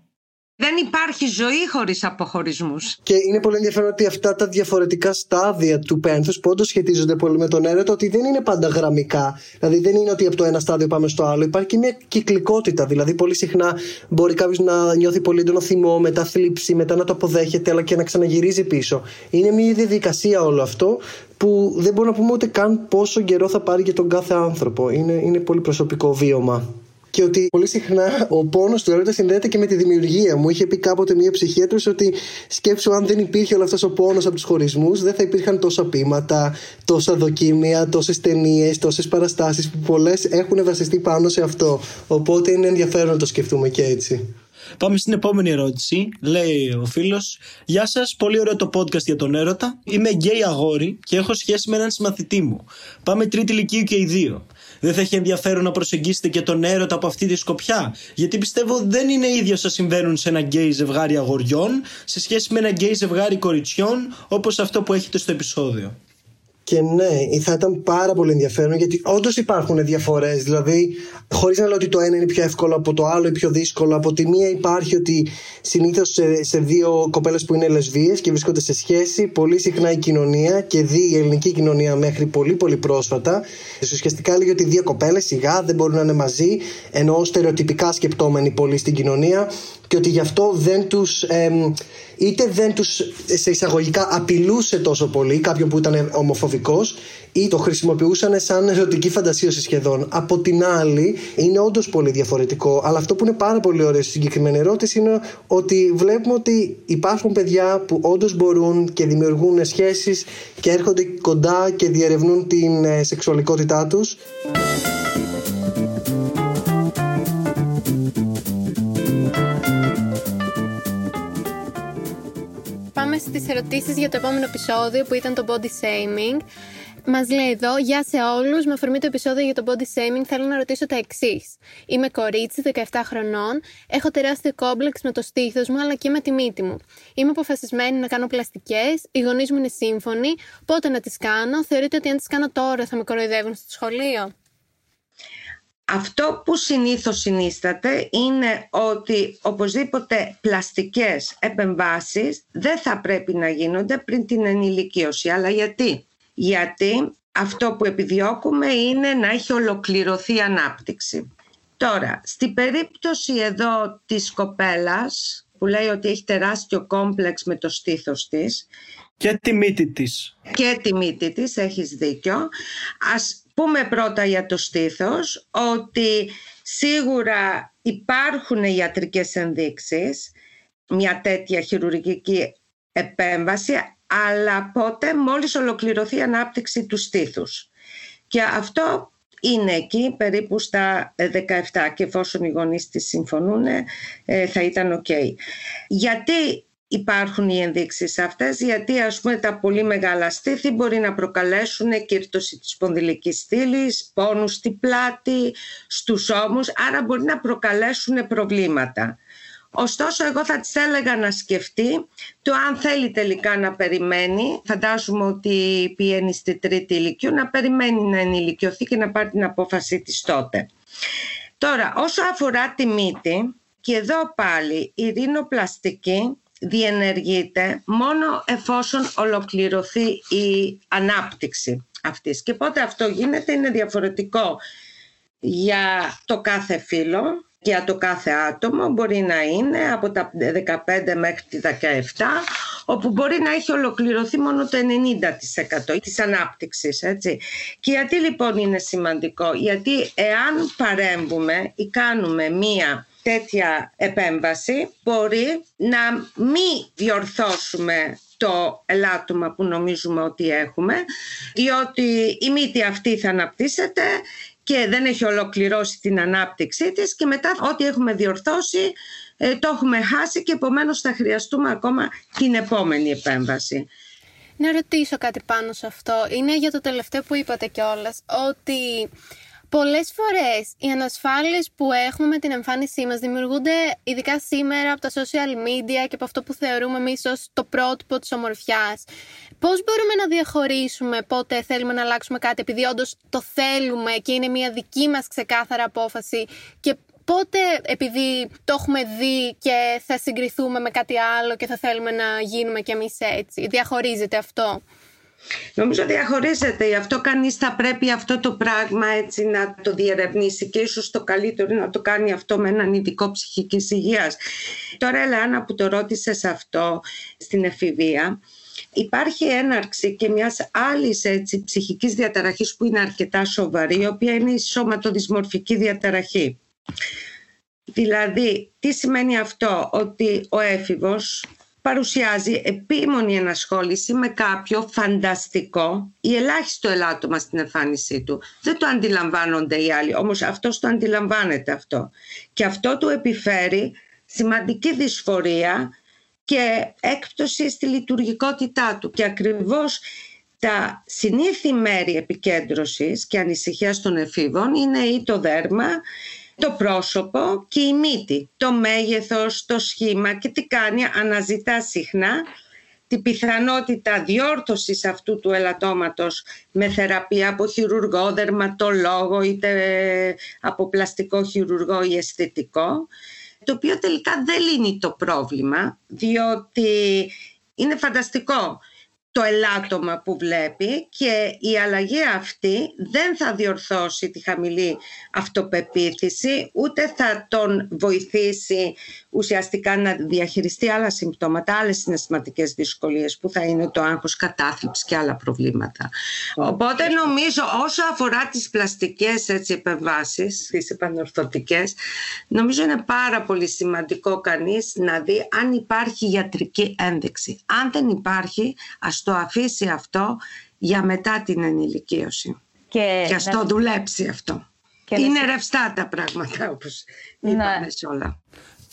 S1: Δεν υπάρχει ζωή χωρίς αποχωρισμούς.
S4: Και είναι πολύ ενδιαφέρον ότι αυτά τα διαφορετικά στάδια του πένθους που όντως σχετίζονται πολύ με τον έρωτα, ότι δεν είναι πάντα γραμμικά. Δηλαδή δεν είναι ότι από το ένα στάδιο πάμε στο άλλο. Υπάρχει και μια κυκλικότητα. Δηλαδή πολύ συχνά μπορεί κάποιος να νιώθει πολύ έντονο θυμό, μετά θλίψη, μετά να το αποδέχεται, αλλά και να ξαναγυρίζει πίσω. Είναι μια διαδικασία όλο αυτό που δεν μπορούμε να πούμε ούτε καν πόσο καιρό θα πάρει για τον κάθε άνθρωπο. Είναι, είναι πολύ προσωπικό βίωμα και ότι πολύ συχνά ο πόνος του έρωτας συνδέεται και με τη δημιουργία. Μου είχε πει κάποτε μία ψυχίατρο ότι σκέψου αν δεν υπήρχε όλος αυτός ο πόνος από τους χωρισμούς, δεν θα υπήρχαν τόσα πείματα, τόσα δοκίμια, τόσες ταινίες, τόσες παραστάσεις που πολλές έχουν βασιστεί πάνω σε αυτό. Οπότε είναι ενδιαφέρον να το σκεφτούμε και έτσι.
S5: Πάμε στην επόμενη ερώτηση. Λέει ο φίλος: Γεια σας, πολύ ωραίο το podcast για τον έρωτα. Είμαι γκέι αγόρι και έχω σχέση με έναν συμμαθητή μου. Πάμε τρίτη λυκείου και οι δύο. Δεν θα έχει ενδιαφέρον να προσεγγίσετε και τον έρωτα από αυτή τη σκοπιά. Γιατί πιστεύω δεν είναι ίδιο όσα συμβαίνουν σε ένα γκέι ζευγάρι αγοριών σε σχέση με ένα γκέι ζευγάρι κοριτσιών όπως αυτό που έχετε στο επεισόδιο.
S4: Και ναι, θα ήταν πάρα πολύ ενδιαφέρον γιατί όντως υπάρχουν διαφορές. Δηλαδή, χωρίς να λέω ότι το ένα είναι πιο εύκολο από το άλλο ή πιο δύσκολο. Από τη μία υπάρχει ότι συνήθως σε, σε δύο κοπέλες που είναι λεσβείε και βρίσκονται σε σχέση, πολύ συχνά η κοινωνία και δει η ελληνική κοινωνία μέχρι πολύ πολύ πρόσφατα. Ουσιαστικά λέγει ότι δύο κοπέλες σιγά δεν μπορούν να είναι μαζί, ενώ στερεοτυπικά σκεπτόμενοι πολύ στην κοινωνία και ότι γι' αυτό δεν τους είτε δεν τους σε εισαγωγικά απειλούσε τόσο πολύ κάποιον που ήταν ομοφοβικός ή το χρησιμοποιούσαν σαν ερωτική φαντασίωση σχεδόν. Από την άλλη είναι όντως πολύ διαφορετικό αλλά αυτό που είναι πάρα πολύ ωραίο στη συγκεκριμένη ερώτηση είναι ότι βλέπουμε ότι υπάρχουν παιδιά που όντως μπορούν και δημιουργούν σχέσεις και έρχονται κοντά και διερευνούν την ε, σεξουαλικότητά τους.
S2: Στις ερωτήσεις για το επόμενο επεισόδιο που ήταν το body shaming. Μας λέει εδώ, Γεια σε όλους. Με αφορμή το επεισόδιο για το body shaming, θέλω να ρωτήσω τα εξής. Είμαι κορίτσι, 17 χρονών. Έχω τεράστιο κόμπλεξ με το στήθος μου, αλλά και με τη μύτη μου. Είμαι αποφασισμένη να κάνω πλαστικές. Οι γονείς μου είναι σύμφωνοι. Πότε να τις κάνω. Θεωρείτε ότι αν τις κάνω τώρα θα με κοροϊδεύουν στο σχολείο;
S1: Αυτό που συνήθως συνίσταται είναι ότι οπωσδήποτε πλαστικές επεμβάσεις δεν θα πρέπει να γίνονται πριν την ενηλικίωση. Αλλά γιατί; Γιατί αυτό που επιδιώκουμε είναι να έχει ολοκληρωθεί η ανάπτυξη. Τώρα, στην περίπτωση εδώ της κοπέλας που λέει ότι έχει τεράστιο κόμπλεξ με το στήθος της
S5: και τη μύτη της.
S1: Και τη μύτη της, έχεις δίκιο. Ας πούμε πρώτα για το στήθος ότι σίγουρα υπάρχουν ιατρικές ενδείξεις μια τέτοια χειρουργική επέμβαση αλλά πότε μόλις ολοκληρωθεί η ανάπτυξη του στήθους. Και αυτό είναι εκεί περίπου στα 17 και εφόσον οι γονείς της συμφωνούν ε, θα ήταν ok. Γιατί υπάρχουν οι ενδείξεις αυτές γιατί ας πούμε τα πολύ μεγάλα στήθη μπορεί να προκαλέσουν κύρτωση της πονδυλικής στήλης, πόνους στη πλάτη, στους ώμους, άρα μπορεί να προκαλέσουν προβλήματα. Ωστόσο, εγώ θα της έλεγα να σκεφτεί το αν θέλει τελικά να περιμένει. Φαντάζομαι ότι πηγαίνει στη τρίτη ηλικία να περιμένει να ενηλικιωθεί και να πάρει την απόφαση της τότε. Τώρα, όσο αφορά τη μύτη, και εδώ πάλι η ρινοπλαστική διενεργείται μόνο εφόσον ολοκληρωθεί η ανάπτυξη αυτής. Και πότε αυτό γίνεται είναι διαφορετικό για το κάθε φύλλο για το κάθε άτομο μπορεί να είναι από τα 15 μέχρι τα 17 όπου μπορεί να έχει ολοκληρωθεί μόνο το 90% της ανάπτυξης. Έτσι. Και γιατί λοιπόν είναι σημαντικό, γιατί εάν παρέμβουμε ή κάνουμε μία τέτοια επέμβαση μπορεί να μην διορθώσουμε το ελάττωμα που νομίζουμε ότι έχουμε διότι η μύτη αυτή θα αναπτύσσεται και δεν έχει ολοκληρώσει την ανάπτυξή της και μετά ό,τι έχουμε διορθώσει ε, το έχουμε χάσει και επομένως θα χρειαστούμε ακόμα την επόμενη επέμβαση.
S2: Να ρωτήσω κάτι πάνω σε αυτό. Είναι για το τελευταίο που είπατε κιόλας, ότι Πολλές φορές οι ανασφάλειες που έχουμε με την εμφάνισή μας δημιουργούνται ειδικά σήμερα από τα social media και από αυτό που θεωρούμε εμείς ως το πρότυπο της ομορφιάς. Πώς μπορούμε να διαχωρίσουμε πότε θέλουμε να αλλάξουμε κάτι επειδή όντως το θέλουμε και είναι μια δική μας ξεκάθαρα απόφαση και πότε επειδή το έχουμε δει και θα συγκριθούμε με κάτι άλλο και θα θέλουμε να γίνουμε κι εμείς έτσι. Διαχωρίζεται αυτό;
S1: Νομίζω διαχωρίζεται, γι' αυτό κανείς θα πρέπει αυτό το πράγμα έτσι να το διερευνήσει και ίσως το καλύτερο να το κάνει αυτό με έναν ειδικό ψυχικής υγείας. Τώρα Ελεάνα που το ρώτησες αυτό στην εφηβεία, Υπάρχει έναρξη και μιας άλλης έτσι, ψυχικής διαταραχής που είναι αρκετά σοβαρή, η οποία είναι η σωματοδυσμορφική διαταραχή. Δηλαδή, τι σημαίνει αυτό, ότι ο έφηβος παρουσιάζει επίμονη ενασχόληση με κάποιο φανταστικό ή ελάχιστο ελάττωμα στην εμφάνισή του. Δεν το αντιλαμβάνονται οι άλλοι, όμως αυτός το αντιλαμβάνεται αυτό. Και αυτό του επιφέρει σημαντική δυσφορία και έκπτωση στη λειτουργικότητά του. Και ακριβώς τα συνήθι μέρη επικέντρωσης και ανησυχίας των εφήβων είναι ή το δέρμα το πρόσωπο και η μύτη, το μέγεθος, το σχήμα και τι κάνει, αναζητά συχνά την πιθανότητα διόρθωσης αυτού του ελαττώματος με θεραπεία από χειρουργό, δερματολόγο είτε από πλαστικό χειρουργό ή αισθητικό το οποίο τελικά δεν λύνει το πρόβλημα διότι είναι φανταστικό το ελάττωμα που βλέπει και η αλλαγή αυτή δεν θα διορθώσει τη χαμηλή αυτοπεποίθηση ούτε θα τον βοηθήσει ουσιαστικά να διαχειριστεί άλλα συμπτώματα, άλλες συναισθηματικές δυσκολίες που θα είναι το άγχος κατάθλιψη και άλλα προβλήματα. Οπότε νομίζω όσο αφορά τις πλαστικές έτσι, επεμβάσεις, τις επανορθωτικές, νομίζω είναι πάρα πολύ σημαντικό κανείς να δει αν υπάρχει γιατρική ένδειξη. Αν δεν υπάρχει, ας το αφήσει αυτό για μετά την ενηλικίωση. Και, και ας το δουλέψει αυτό. είναι ρευστά τα πράγματα όπως ναι. είπαμε σε όλα.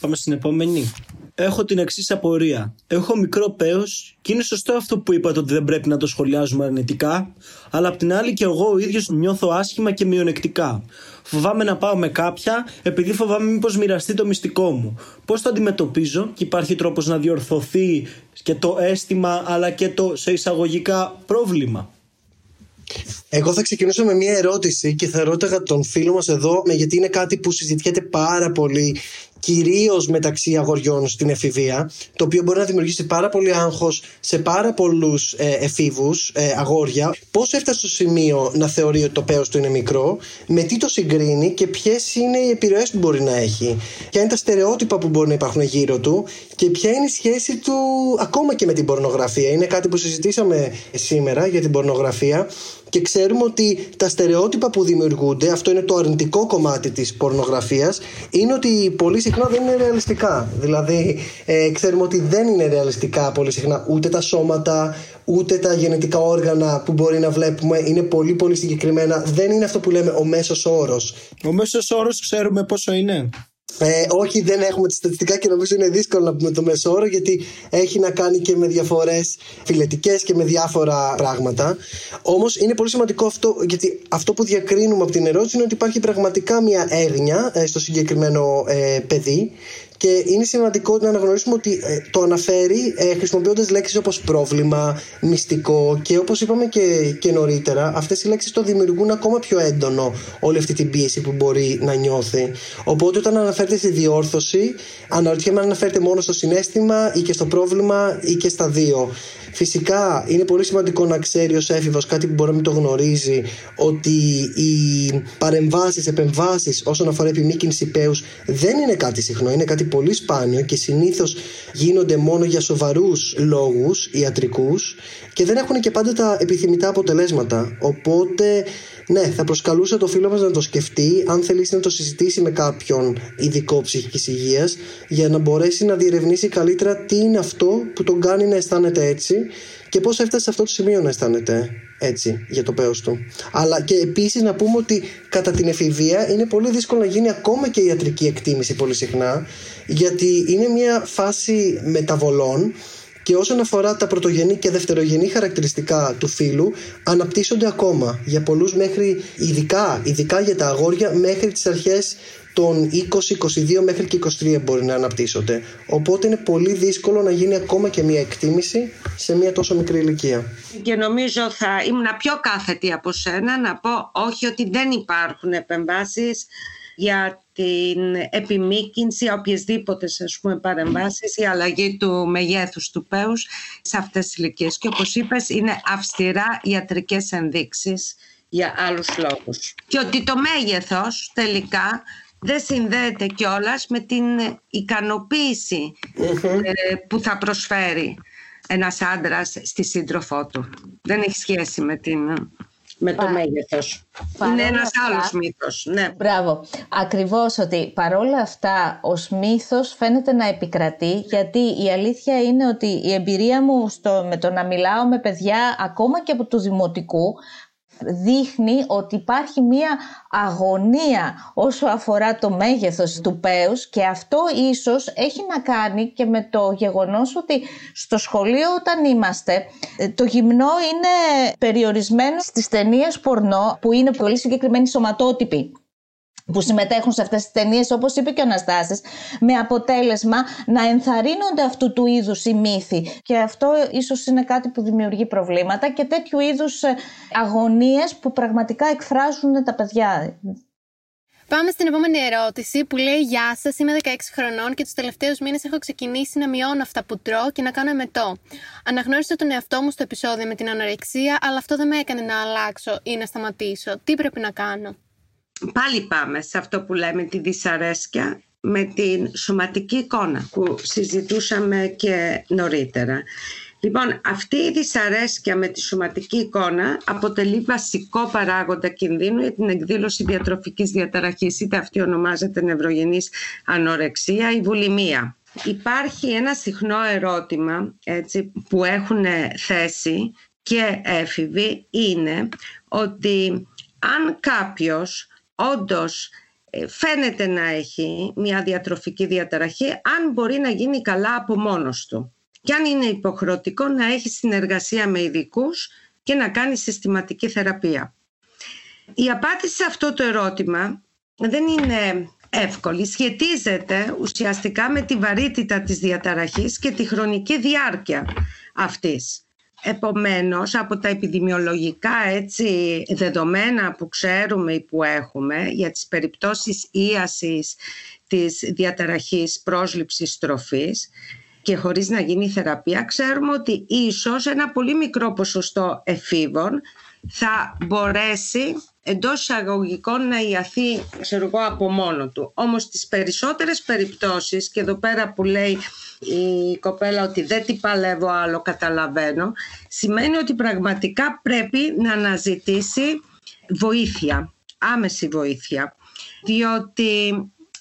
S5: Πάμε στην επόμενη. Έχω την εξής απορία. Έχω μικρό παίο και είναι σωστό αυτό που είπατε ότι δεν πρέπει να το σχολιάζουμε αρνητικά, αλλά απ' την άλλη και εγώ ο ίδιος νιώθω άσχημα και μειονεκτικά. Φοβάμαι να πάω με κάποια επειδή φοβάμαι μήπως μοιραστεί το μυστικό μου. Πώς το αντιμετωπίζω και υπάρχει τρόπος να διορθωθεί και το αίσθημα αλλά και το σε εισαγωγικά πρόβλημα;
S4: Εγώ θα ξεκινήσω με μια ερώτηση και θα ρώταγα τον φίλο μας εδώ γιατί είναι κάτι που συζητιέται πάρα πολύ κυρίως μεταξύ αγοριών στην εφηβεία, το οποίο μπορεί να δημιουργήσει πάρα πολύ άγχος σε πάρα πολλούς ε, εφήβους, ε, αγόρια. Πώς έφτασε στο σημείο να θεωρεί ότι το πέος του είναι μικρό, με τι το συγκρίνει και ποιες είναι οι επιρροές που μπορεί να έχει. Ποια είναι τα στερεότυπα που μπορεί να υπάρχουν γύρω του και ποια είναι η σχέση του ακόμα και με την πορνογραφία. Είναι κάτι που συζητήσαμε σήμερα για την πορνογραφία και ξέρουμε ότι τα στερεότυπα που δημιουργούνται, αυτό είναι το αρνητικό κομμάτι της πορνογραφίας, είναι ότι πολύ συχνά δεν είναι ρεαλιστικά. Δηλαδή, ε, ξέρουμε ότι δεν είναι ρεαλιστικά πολύ συχνά ούτε τα σώματα, ούτε τα γενετικά όργανα που μπορεί να βλέπουμε. Είναι πολύ πολύ συγκεκριμένα. Δεν είναι αυτό που λέμε ο μέσος όρος.
S5: Ο μέσος όρος ξέρουμε πόσο είναι.
S4: Ε, όχι, δεν έχουμε τη στατιστικά και νομίζω είναι δύσκολο να πούμε το μέσο όρο γιατί έχει να κάνει και με διαφορές φιλετικές και με διάφορα πράγματα. Όμως είναι πολύ σημαντικό αυτό γιατί αυτό που διακρίνουμε από την ερώτηση είναι ότι υπάρχει πραγματικά μια έγνοια ε, στο συγκεκριμένο ε, παιδί και είναι σημαντικό να αναγνωρίσουμε ότι ε, το αναφέρει ε, χρησιμοποιώντας λέξεις όπως πρόβλημα, μυστικό και όπως είπαμε και, και νωρίτερα, αυτές οι λέξεις το δημιουργούν ακόμα πιο έντονο όλη αυτή την πίεση που μπορεί να νιώθει. Οπότε όταν αναφέρεται στη διόρθωση, αναρωτιέμαι αν αναφέρεται μόνο στο συνέστημα ή και στο πρόβλημα ή και στα δύο. Φυσικά είναι πολύ σημαντικό να ξέρει ω έφηβο κάτι που μπορεί να μην το γνωρίζει ότι οι παρεμβάσεις, επεμβάσεις όσον αφορά επιμήκυνση πέου δεν είναι κάτι συχνό, είναι κάτι πολύ σπάνιο και συνήθως γίνονται μόνο για σοβαρούς λόγους ιατρικούς και δεν έχουν και πάντα τα επιθυμητά αποτελέσματα. Οπότε ναι, θα προσκαλούσα το φίλο μας να το σκεφτεί, αν θελήσει να το συζητήσει με κάποιον ειδικό ψυχική υγείας, για να μπορέσει να διερευνήσει καλύτερα τι είναι αυτό που τον κάνει να αισθάνεται έτσι και πώς έφτασε σε αυτό το σημείο να αισθάνεται έτσι για το πέος του. Αλλά και επίσης να πούμε ότι κατά την εφηβεία είναι πολύ δύσκολο να γίνει ακόμα και ιατρική εκτίμηση πολύ συχνά γιατί είναι μια φάση μεταβολών και όσον αφορά τα πρωτογενή και δευτερογενή χαρακτηριστικά του φύλου αναπτύσσονται ακόμα για πολλούς μέχρι ειδικά, ειδικά για τα αγόρια μέχρι τις αρχές των 20, 22 μέχρι και 23 μπορεί να αναπτύσσονται. Οπότε είναι πολύ δύσκολο να γίνει ακόμα και μια εκτίμηση σε μια τόσο μικρή ηλικία.
S1: Και νομίζω θα ήμουν πιο κάθετη από σένα να πω όχι ότι δεν υπάρχουν επεμβάσεις για την επιμήκυνση, οποιασδήποτε ας πούμε, παρεμβάσεις, η αλλαγή του μεγέθους του πέους σε αυτές τις ηλικίες. Και όπως είπες είναι αυστηρά ιατρικές ενδείξεις για άλλους λόγους. Και ότι το μέγεθος τελικά δεν συνδέεται κιόλας με την ικανοποίηση ε, που θα προσφέρει ένας άντρας στη σύντροφό του. Δεν έχει σχέση με την με το μέγεθος. Είναι ένας αυτά, άλλος μύθος. Ναι.
S3: Μπράβο. Ακριβώς ότι παρόλα αυτά ο μύθος φαίνεται να επικρατεί γιατί η αλήθεια είναι ότι η εμπειρία μου στο, με το να μιλάω με παιδιά ακόμα και από του δημοτικού δείχνει ότι υπάρχει μία αγωνία όσο αφορά το μέγεθος του πέους και αυτό ίσως έχει να κάνει και με το γεγονός ότι στο σχολείο όταν είμαστε το γυμνό είναι περιορισμένο στις ταινίες πορνό που είναι πολύ συγκεκριμένοι σωματότυποι που συμμετέχουν σε αυτές τις ταινίες, όπως είπε και ο Αναστάσης, με αποτέλεσμα να ενθαρρύνονται αυτού του είδους οι μύθοι. Και αυτό ίσως είναι κάτι που δημιουργεί προβλήματα και τέτοιου είδους ε, αγωνίες που πραγματικά εκφράζουν τα παιδιά.
S2: Πάμε στην επόμενη ερώτηση που λέει Γεια σας, είμαι 16 χρονών και τους τελευταίους μήνες έχω ξεκινήσει να μειώνω αυτά που τρώω και να κάνω εμετό. Αναγνώρισα τον εαυτό μου στο επεισόδιο με την ανορεξία, αλλά αυτό δεν με έκανε να αλλάξω ή να σταματήσω. Τι πρέπει να κάνω;
S1: Πάλι πάμε σε αυτό που λέμε τη δυσαρέσκεια με την σωματική εικόνα που συζητούσαμε και νωρίτερα. Λοιπόν, αυτή η δυσαρέσκεια με τη σωματική εικόνα αποτελεί βασικό παράγοντα κινδύνου για την εκδήλωση διατροφικής διαταραχής, είτε αυτή ονομάζεται νευρογενής ανορεξία ή βουλημία. Υπάρχει ένα συχνό ερώτημα έτσι, που έχουν θέσει και έφηβοι είναι ότι αν κάποιος όντως ε, φαίνεται να έχει μια διατροφική διαταραχή, αν μπορεί να γίνει καλά από μόνος του και αν είναι υποχρεωτικό να έχει συνεργασία με ειδικούς και να κάνει συστηματική θεραπεία. Η απάντηση σε αυτό το ερώτημα δεν είναι εύκολη. Σχετίζεται ουσιαστικά με τη βαρύτητα της διαταραχής και τη χρονική διάρκεια αυτής. Επομένως, από τα επιδημιολογικά έτσι, δεδομένα που ξέρουμε ή που έχουμε για τις περιπτώσεις ίασης της διαταραχής πρόσληψης τροφής, και χωρίς να γίνει θεραπεία, ξέρουμε ότι ίσως ένα πολύ μικρό ποσοστό εφήβων θα μπορέσει εντός εισαγωγικών να ιαθεί ξέρω εγώ, από μόνο του. Όμως στις περισσότερες περιπτώσεις και εδώ πέρα που λέει η κοπέλα ότι δεν την παλεύω άλλο καταλαβαίνω σημαίνει ότι πραγματικά πρέπει να αναζητήσει βοήθεια, άμεση βοήθεια διότι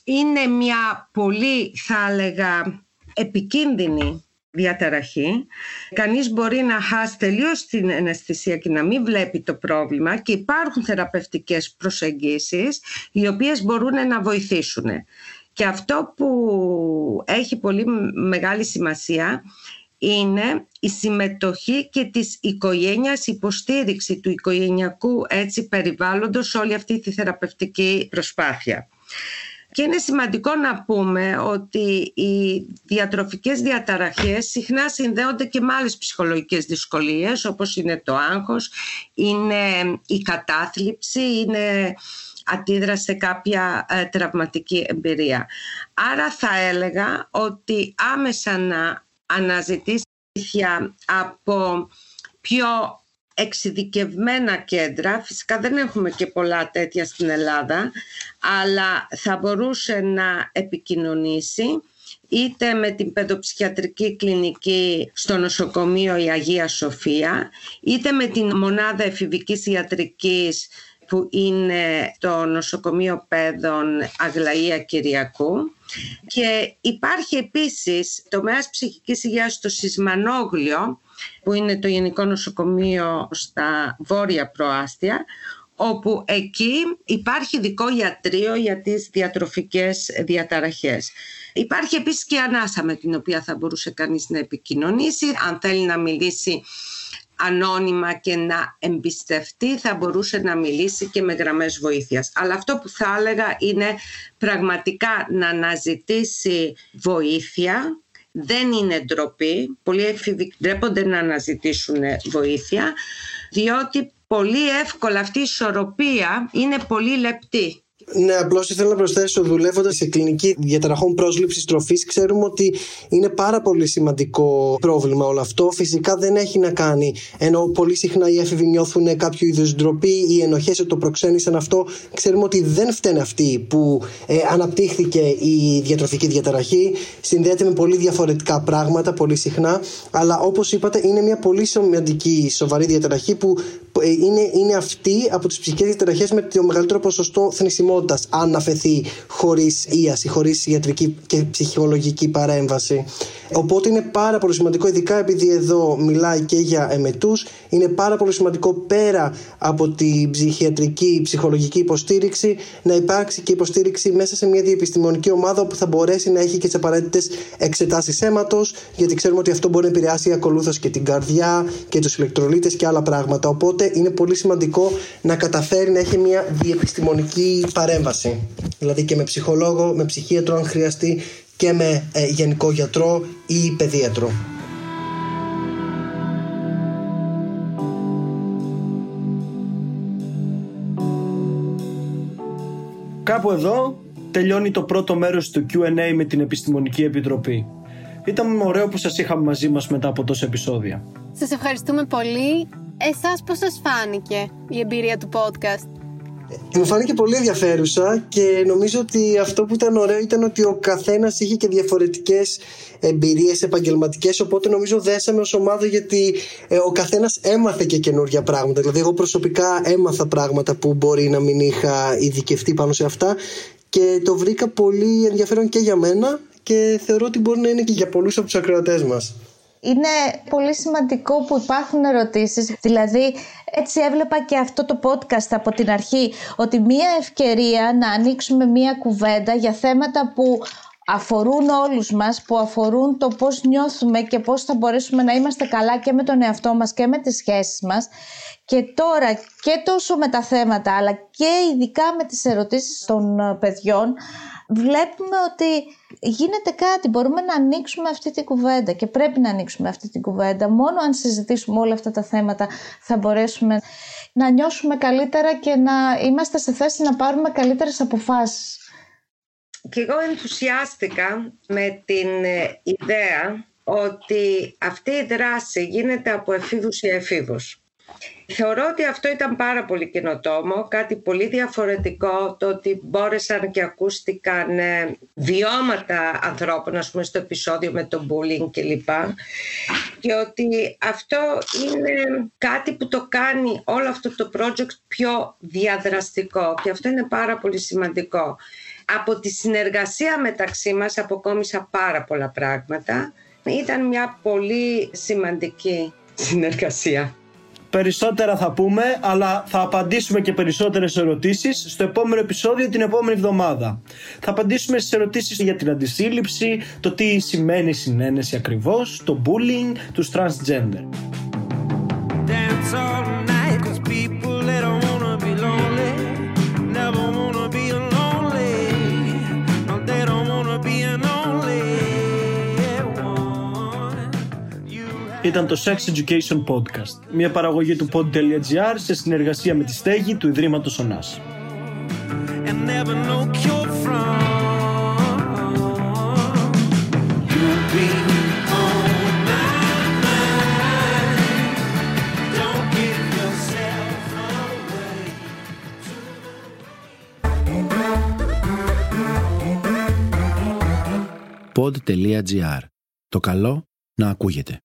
S1: είναι μια πολύ θα έλεγα επικίνδυνη διαταραχή. Κανείς μπορεί να χάσει τελείως την αναισθησία και να μην βλέπει το πρόβλημα και υπάρχουν θεραπευτικές προσεγγίσεις οι οποίες μπορούν να βοηθήσουν. Και αυτό που έχει πολύ μεγάλη σημασία είναι η συμμετοχή και της οικογένειας, υποστήριξη του οικογενειακού έτσι περιβάλλοντος όλη αυτή τη θεραπευτική προσπάθεια. Και είναι σημαντικό να πούμε ότι οι διατροφικές διαταραχές συχνά συνδέονται και με άλλες ψυχολογικές δυσκολίες όπως είναι το άγχος, είναι η κατάθλιψη, είναι αντίδραση σε κάποια ε, τραυματική εμπειρία. Άρα θα έλεγα ότι άμεσα να αναζητήσει από πιο εξειδικευμένα κέντρα, φυσικά δεν έχουμε και πολλά τέτοια στην Ελλάδα, αλλά θα μπορούσε να επικοινωνήσει είτε με την παιδοψυχιατρική κλινική στο νοσοκομείο η Αγία Σοφία, είτε με την μονάδα εφηβικής ιατρικής που είναι το νοσοκομείο παιδών Αγλαία Κυριακού. Και υπάρχει επίσης το τομέας ψυχικής υγείας στο Σισμανόγλιο που είναι το Γενικό Νοσοκομείο στα Βόρεια Προάστια όπου εκεί υπάρχει ειδικό ιατρείο για τις διατροφικές διαταραχές. Υπάρχει επίσης και ανάσα με την οποία θα μπορούσε κανείς να επικοινωνήσει. Αν θέλει να μιλήσει ανώνυμα και να εμπιστευτεί θα μπορούσε να μιλήσει και με γραμμές βοήθειας. Αλλά αυτό που θα έλεγα είναι πραγματικά να αναζητήσει βοήθεια δεν είναι ντροπή. Πολλοί έφηβοι ντρέπονται να αναζητήσουν βοήθεια, διότι πολύ εύκολα αυτή η ισορροπία είναι πολύ λεπτή.
S4: Ναι, απλώς ήθελα να προσθέσω, δουλεύοντας σε κλινική διαταραχών πρόσληψης τροφής, ξέρουμε ότι είναι πάρα πολύ σημαντικό πρόβλημα όλο αυτό. Φυσικά δεν έχει να κάνει, ενώ πολύ συχνά οι έφηβοι νιώθουν κάποιο είδους ντροπή ή ενοχές ότι το προξένησαν αυτό. Ξέρουμε ότι δεν φταίνουν αυτοί που ε, αναπτύχθηκε η διατροφική διαταραχή. Συνδέεται με πολύ διαφορετικά πράγματα, πολύ συχνά. Αλλά όπως είπατε, είναι μια πολύ σημαντική, σοβαρή διαταραχή που ε, είναι, είναι αυτή από τις ψυχικές διαταραχές με το μεγαλύτερο ποσοστό θνησιμότητας αν αφαιθεί χωρίς ίαση, χωρίς ιατρική και ψυχολογική παρέμβαση. Οπότε είναι πάρα πολύ σημαντικό, ειδικά επειδή εδώ μιλάει και για εμετούς, είναι πάρα πολύ σημαντικό πέρα από την ψυχιατρική, ψυχολογική υποστήριξη να υπάρξει και υποστήριξη μέσα σε μια διεπιστημονική ομάδα που θα μπορέσει να έχει και τις απαραίτητες εξετάσεις αίματος, γιατί ξέρουμε ότι αυτό μπορεί να επηρεάσει ακολούθως και την καρδιά και τους ηλεκτρολίτες και άλλα πράγματα. Οπότε Οπότε είναι πολύ σημαντικό να καταφέρει να έχει μια διεπιστημονική παρέμβαση. Δηλαδή και με ψυχολόγο, με ψυχίατρο αν χρειαστεί και με ε, γενικό γιατρό ή παιδίατρο.
S5: Κάπου εδώ τελειώνει το πρώτο μέρος του Q&A με την Επιστημονική Επιτροπή. Ήταν ωραίο που σας είχαμε μαζί μας μετά από τόσα επεισόδια.
S2: Σας ευχαριστούμε πολύ. Εσάς πώς σας φάνηκε η εμπειρία του podcast?
S4: Μου φάνηκε πολύ ενδιαφέρουσα και νομίζω ότι αυτό που ήταν ωραίο ήταν ότι ο καθένας είχε και διαφορετικές εμπειρίες επαγγελματικές. Οπότε νομίζω δέσαμε ως ομάδα γιατί ε, ο καθένας έμαθε και καινούργια πράγματα. Δηλαδή, εγώ προσωπικά έμαθα πράγματα που μπορεί να μην είχα ειδικευτεί πάνω σε αυτά και το βρήκα πολύ ενδιαφέρον και για μένα και θεωρώ ότι μπορεί να είναι και για πολλούς από τους ακροατές μας.
S3: Είναι πολύ σημαντικό που υπάρχουν ερωτήσεις, δηλαδή έτσι έβλεπα και αυτό το podcast από την αρχή, ότι μία ευκαιρία να ανοίξουμε μία κουβέντα για θέματα που αφορούν όλους μας, που αφορούν το πώς νιώθουμε και πώς θα μπορέσουμε να είμαστε καλά και με τον εαυτό μας και με τις σχέσεις μας. Και τώρα και τόσο με τα θέματα, αλλά και ειδικά με τις ερωτήσεις των παιδιών, βλέπουμε ότι γίνεται κάτι, μπορούμε να ανοίξουμε αυτή την κουβέντα και πρέπει να ανοίξουμε αυτή την κουβέντα. Μόνο αν συζητήσουμε όλα αυτά τα θέματα θα μπορέσουμε να νιώσουμε καλύτερα και να είμαστε σε θέση να πάρουμε καλύτερες αποφάσεις.
S1: Και εγώ ενθουσιάστηκα με την ε, ιδέα ότι αυτή η δράση γίνεται από εφήβους ή εφήβους. Θεωρώ ότι αυτό ήταν πάρα πολύ καινοτόμο, κάτι πολύ διαφορετικό, το ότι μπόρεσαν και ακούστηκαν ε, βιώματα ανθρώπων, ας πούμε στο επεισόδιο με το bullying κλπ. Και ότι αυτό είναι κάτι που το κάνει όλο αυτό το project πιο διαδραστικό και αυτό είναι πάρα πολύ σημαντικό. Από τη συνεργασία μεταξύ μας αποκόμισα πάρα πολλά πράγματα. Ήταν μια πολύ σημαντική συνεργασία.
S5: Περισσότερα θα πούμε, αλλά θα απαντήσουμε και περισσότερες ερωτήσεις στο επόμενο επεισόδιο την επόμενη εβδομάδα. Θα απαντήσουμε στις ερωτήσεις για την αντισύλληψη, το τι σημαίνει συνένεση ακριβώς, το bullying, τους transgender. Ήταν το Sex Education Podcast, μια παραγωγή του pod.gr σε συνεργασία με τη στέγη του Ιδρύματος Ωνάς.
S6: Pod.gr. Το καλό να ακούγεται.